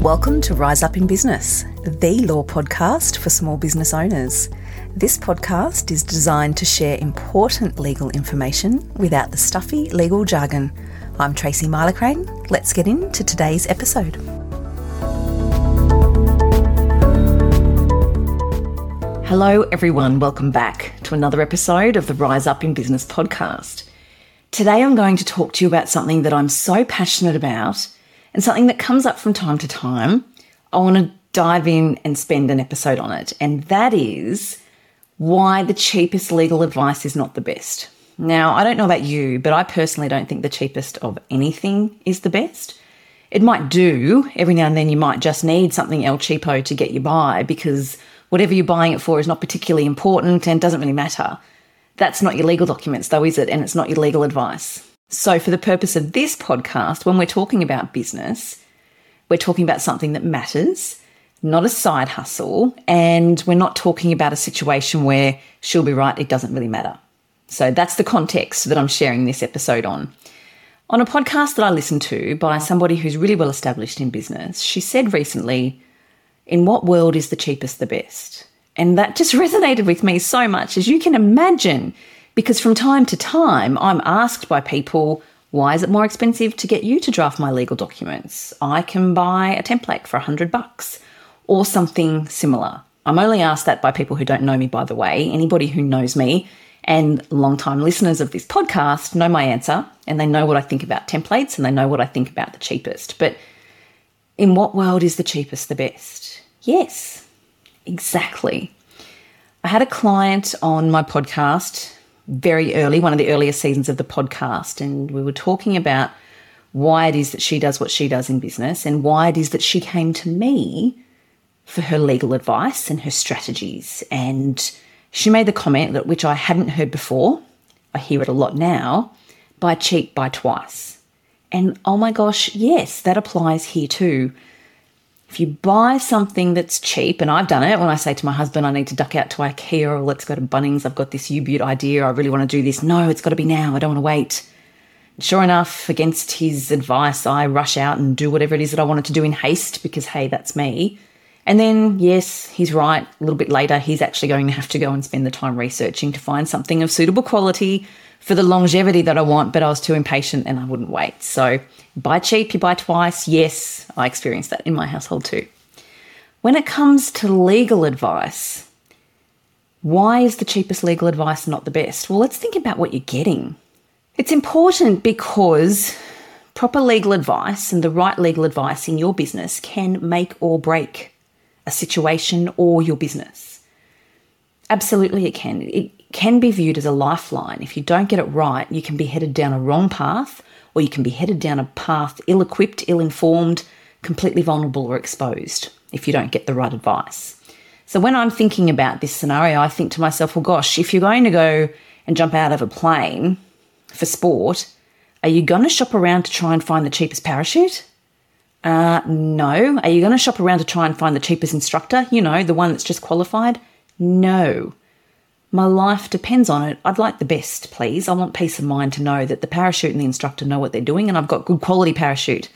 Welcome to Rise Up in Business, the law podcast for small business owners. This podcast is designed to share important legal information without the stuffy legal jargon. I'm Tracy Milacrane. Let's get into today's episode. Hello, everyone. Welcome back to another episode of the Rise Up in Business podcast. Today, I'm going to talk to you about something that I'm so passionate about and something that comes up from time to time. I want to dive in and spend an episode on it, and that is why the cheapest legal advice is not the best. Now, I don't know about you, but I personally don't think the cheapest of anything is the best. It might do. Every now and then you might just need something El Cheapo to get you by because whatever you're buying it for is not particularly important and doesn't really matter. That's not your legal documents, though, is it? And it's not your legal advice. So, for the purpose of this podcast, when we're talking about business, we're talking about something that matters, not a side hustle, and we're not talking about a situation where she'll be right, it doesn't really matter. So, that's the context that I'm sharing this episode on. On a podcast that I listened to by somebody who's really well established in business, she said recently, In what world is the cheapest the best? And that just resonated with me so much, as you can imagine because from time to time, I'm asked by people, why is it more expensive to get you to draft my legal documents? I can buy a template for a hundred bucks or something similar. I'm only asked that by people who don't know me, by the way. Anybody who knows me and long-time listeners of this podcast know my answer and they know what I think about templates and they know what I think about the cheapest. But in what world is the cheapest the best? Yes, exactly. I had a client on my podcast very early, one of the earlier seasons of the podcast, and we were talking about why it is that she does what she does in business and why it is that she came to me for her legal advice and her strategies. And she made the comment that which I hadn't heard before, I hear it a lot now, buy cheap, buy twice. And oh my gosh, yes, that applies here too. If you buy something that's cheap, and I've done it when I say to my husband, I need to duck out to IKEA or let's go to Bunnings, I've got this U Butte idea, I really want to do this. No, it's got to be now, I don't want to wait. Sure enough, against his advice, I rush out and do whatever it is that I wanted to do in haste because, hey, that's me. And then, yes, he's right. A little bit later, he's actually going to have to go and spend the time researching to find something of suitable quality for the longevity that I want, but I was too impatient and I wouldn't wait. So, buy cheap, you buy twice. Yes, I experienced that in my household too. When it comes to legal advice, why is the cheapest legal advice not the best? Well, let's think about what you're getting. It's important because proper legal advice and the right legal advice in your business can make or break a situation or your business. Absolutely, it can. It can be viewed as a lifeline. If you don't get it right, you can be headed down a wrong path, or you can be headed down a path ill equipped, ill informed, completely vulnerable, or exposed if you don't get the right advice. So when I'm thinking about this scenario, I think to myself, well, gosh, if you're going to go and jump out of a plane for sport, are you going to shop around to try and find the cheapest parachute? Uh, no. Are you going to shop around to try and find the cheapest instructor? You know, the one that's just qualified? No. My life depends on it. I'd like the best, please. I want peace of mind to know that the parachute and the instructor know what they're doing and I've got good quality parachute.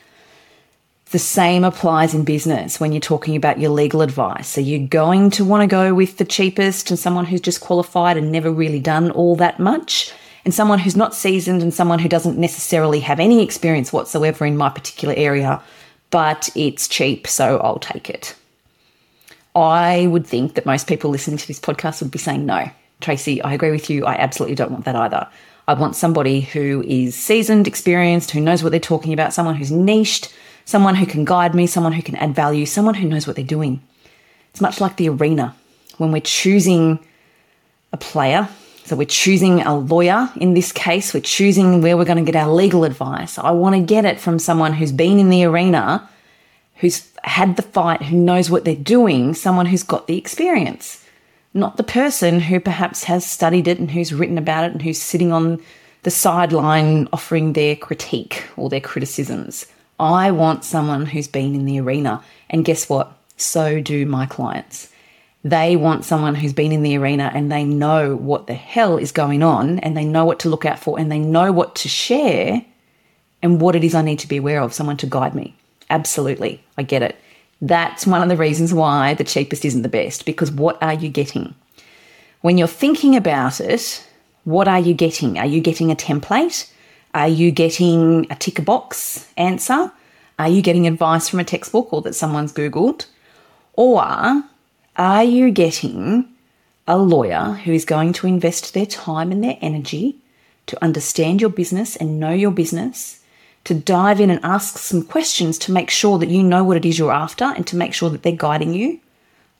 The same applies in business when you're talking about your legal advice. Are you going to want to go with the cheapest and someone who's just qualified and never really done all that much? And someone who's not seasoned and someone who doesn't necessarily have any experience whatsoever in my particular area, but it's cheap, so I'll take it. I would think that most people listening to this podcast would be saying no. Tracy, I agree with you. I absolutely don't want that either. I want somebody who is seasoned, experienced, who knows what they're talking about, someone who's niched, someone who can guide me, someone who can add value, someone who knows what they're doing. It's much like the arena when we're choosing a player. So we're choosing a lawyer in this case, we're choosing where we're going to get our legal advice. I want to get it from someone who's been in the arena, who's had the fight, who knows what they're doing, someone who's got the experience not the person who perhaps has studied it and who's written about it and who's sitting on the sideline offering their critique or their criticisms. I want someone who's been in the arena. And guess what? So do my clients. They want someone who's been in the arena and they know what the hell is going on and they know what to look out for and they know what to share and what it is I need to be aware of, someone to guide me. Absolutely. I get it. That's one of the reasons why the cheapest isn't the best, because what are you getting? When you're thinking about it, what are you getting? Are you getting a template? Are you getting a tick a box answer? Are you getting advice from a textbook or that someone's Googled? Or are you getting a lawyer who is going to invest their time and their energy to understand your business and know your business, to dive in and ask some questions to make sure that you know what it is you're after and to make sure that they're guiding you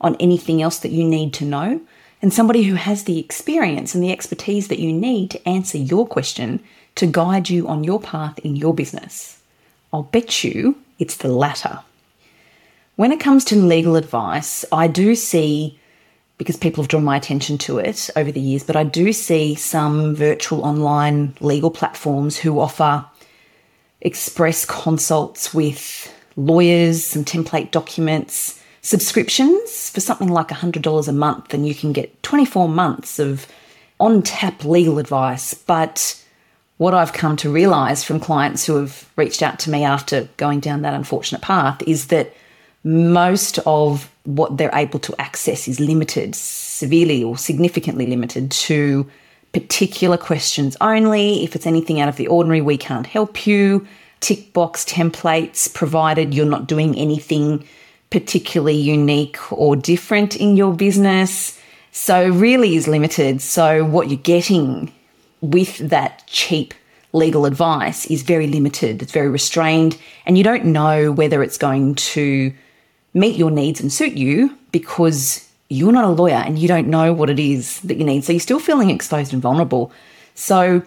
on anything else that you need to know, and somebody who has the experience and the expertise that you need to answer your question to guide you on your path in your business. I'll bet you it's the latter. When it comes to legal advice, I do see because people have drawn my attention to it over the years, but I do see some virtual online legal platforms who offer express consults with lawyers, some template documents, subscriptions for something like $100 a month, and you can get 24 months of on tap legal advice. But what I've come to realize from clients who have reached out to me after going down that unfortunate path is that most of what they're able to access is limited, severely or significantly limited to particular questions only. If it's anything out of the ordinary, we can't help you. Tick box templates, provided you're not doing anything particularly unique or different in your business. So, really is limited. So, what you're getting with that cheap legal advice is very limited, it's very restrained, and you don't know whether it's going to meet your needs and suit you because you're not a lawyer and you don't know what it is that you need. So you're still feeling exposed and vulnerable. So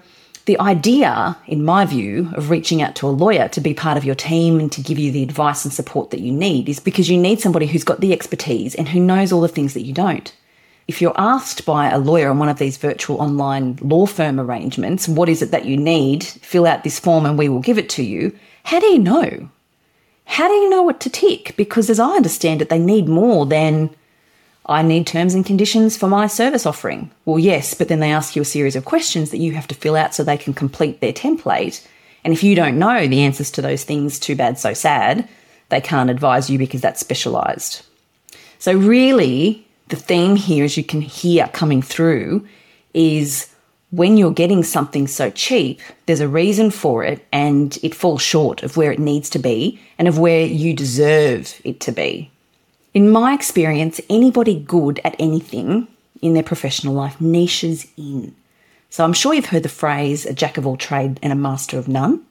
the idea, in my view, of reaching out to a lawyer to be part of your team and to give you the advice and support that you need is because you need somebody who's got the expertise and who knows all the things that you don't. If you're asked by a lawyer on one of these virtual online law firm arrangements, what is it that you need? Fill out this form and we will give it to you. How do you know? How do you know what to tick? Because as I understand it, they need more than I need terms and conditions for my service offering. Well, yes, but then they ask you a series of questions that you have to fill out so they can complete their template. And if you don't know the answers to those things, too bad, so sad, they can't advise you because that's specialized. So, really, the theme here, as you can hear coming through, is when you're getting something so cheap, there's a reason for it and it falls short of where it needs to be and of where you deserve it to be. In my experience, anybody good at anything in their professional life niches in. So I'm sure you've heard the phrase a jack of all trade and a master of none.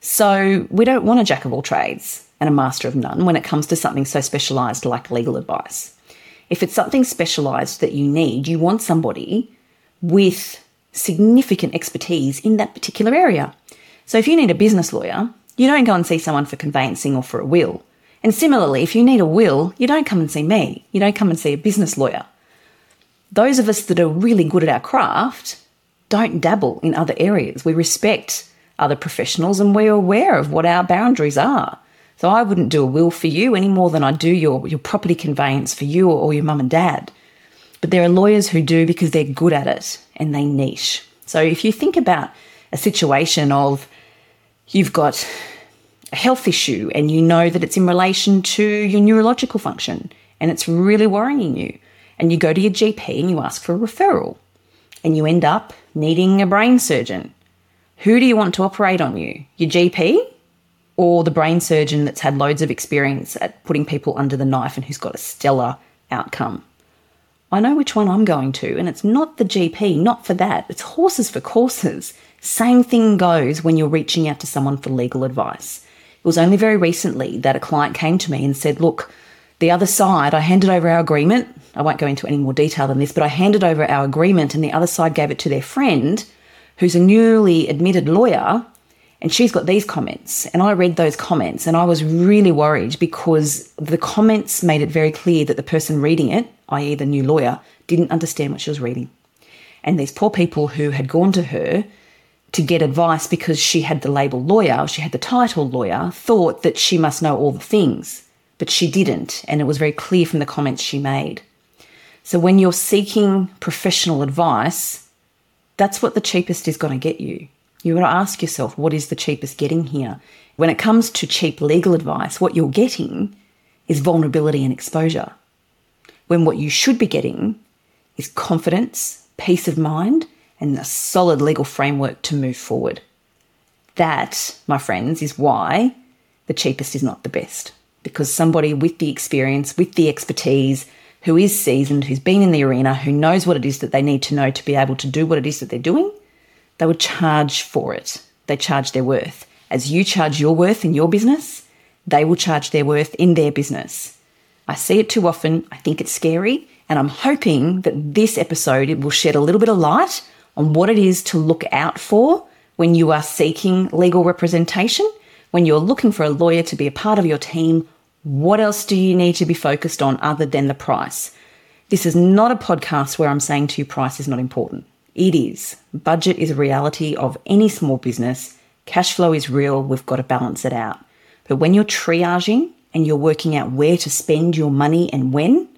So we don't want a jack of all trades and a master of none when it comes to something so specialized like legal advice. If it's something specialized that you need, you want somebody with significant expertise in that particular area. So if you need a business lawyer, you don't go and see someone for conveyancing or for a will. And similarly, if you need a will, you don't come and see me. You don't come and see a business lawyer. Those of us that are really good at our craft don't dabble in other areas. We respect other professionals and we're aware of what our boundaries are. So I wouldn't do a will for you any more than I do your, your property conveyance for you or, or your mum and dad. But there are lawyers who do because they're good at it and they niche. So if you think about a situation of you've got a health issue and you know that it's in relation to your neurological function and it's really worrying you, and you go to your GP and you ask for a referral and you end up needing a brain surgeon. Who do you want to operate on you? Your GP or the brain surgeon that's had loads of experience at putting people under the knife and who's got a stellar outcome? I know which one I'm going to, and it's not the GP, not for that. It's horses for courses. Same thing goes when you're reaching out to someone for legal advice. It was only very recently that a client came to me and said, Look, the other side, I handed over our agreement. I won't go into any more detail than this, but I handed over our agreement, and the other side gave it to their friend, who's a newly admitted lawyer, and she's got these comments. And I read those comments, and I was really worried because the comments made it very clear that the person reading it i.e., the new lawyer, didn't understand what she was reading. And these poor people who had gone to her to get advice because she had the label lawyer, she had the title lawyer, thought that she must know all the things, but she didn't. And it was very clear from the comments she made. So when you're seeking professional advice, that's what the cheapest is going to get you. You've got to ask yourself, what is the cheapest getting here? When it comes to cheap legal advice, what you're getting is vulnerability and exposure. When what you should be getting is confidence, peace of mind, and a solid legal framework to move forward. That, my friends, is why the cheapest is not the best. Because somebody with the experience, with the expertise, who is seasoned, who's been in the arena, who knows what it is that they need to know to be able to do what it is that they're doing, they would charge for it. They charge their worth. As you charge your worth in your business, they will charge their worth in their business. I see it too often. I think it's scary. And I'm hoping that this episode it will shed a little bit of light on what it is to look out for when you are seeking legal representation, when you're looking for a lawyer to be a part of your team. What else do you need to be focused on other than the price? This is not a podcast where I'm saying to you price is not important. It is. Budget is a reality of any small business. Cash flow is real. We've got to balance it out. But when you're triaging and you're working out where to spend your money and when,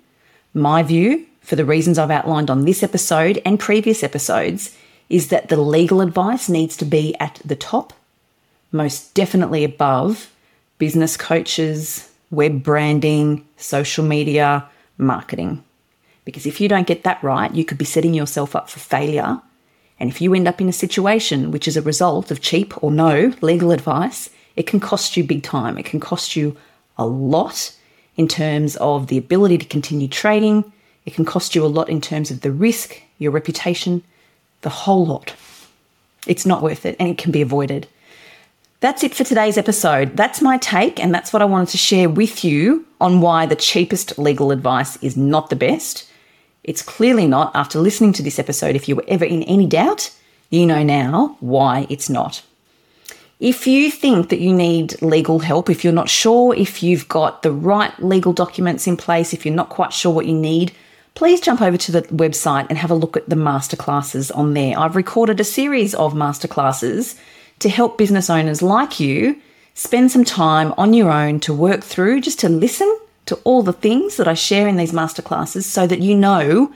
my view, for the reasons I've outlined on this episode and previous episodes, is that the legal advice needs to be at the top, most definitely above business coaches, web branding, social media, marketing. Because if you don't get that right, you could be setting yourself up for failure. And if you end up in a situation which is a result of cheap or no legal advice, it can cost you big time. It can cost you a lot in terms of the ability to continue trading. It can cost you a lot in terms of the risk, your reputation, the whole lot. It's not worth it and it can be avoided. That's it for today's episode. That's my take, and that's what I wanted to share with you on why the cheapest legal advice is not the best. It's clearly not after listening to this episode. If you were ever in any doubt, you know now why it's not. If you think that you need legal help, if you're not sure if you've got the right legal documents in place, if you're not quite sure what you need, please jump over to the website and have a look at the masterclasses on there. I've recorded a series of masterclasses to help business owners like you spend some time on your own to work through, just to listen to all the things that I share in these masterclasses so that you know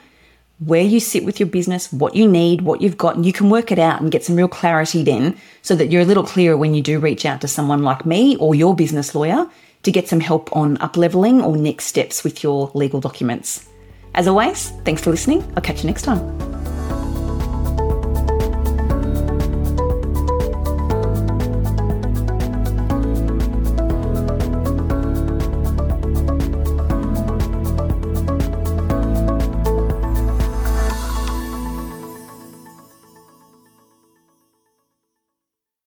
where you sit with your business, what you need, what you've got, and you can work it out and get some real clarity then so that you're a little clearer when you do reach out to someone like me or your business lawyer to get some help on up leveling or next steps with your legal documents. As always, thanks for listening. I'll catch you next time.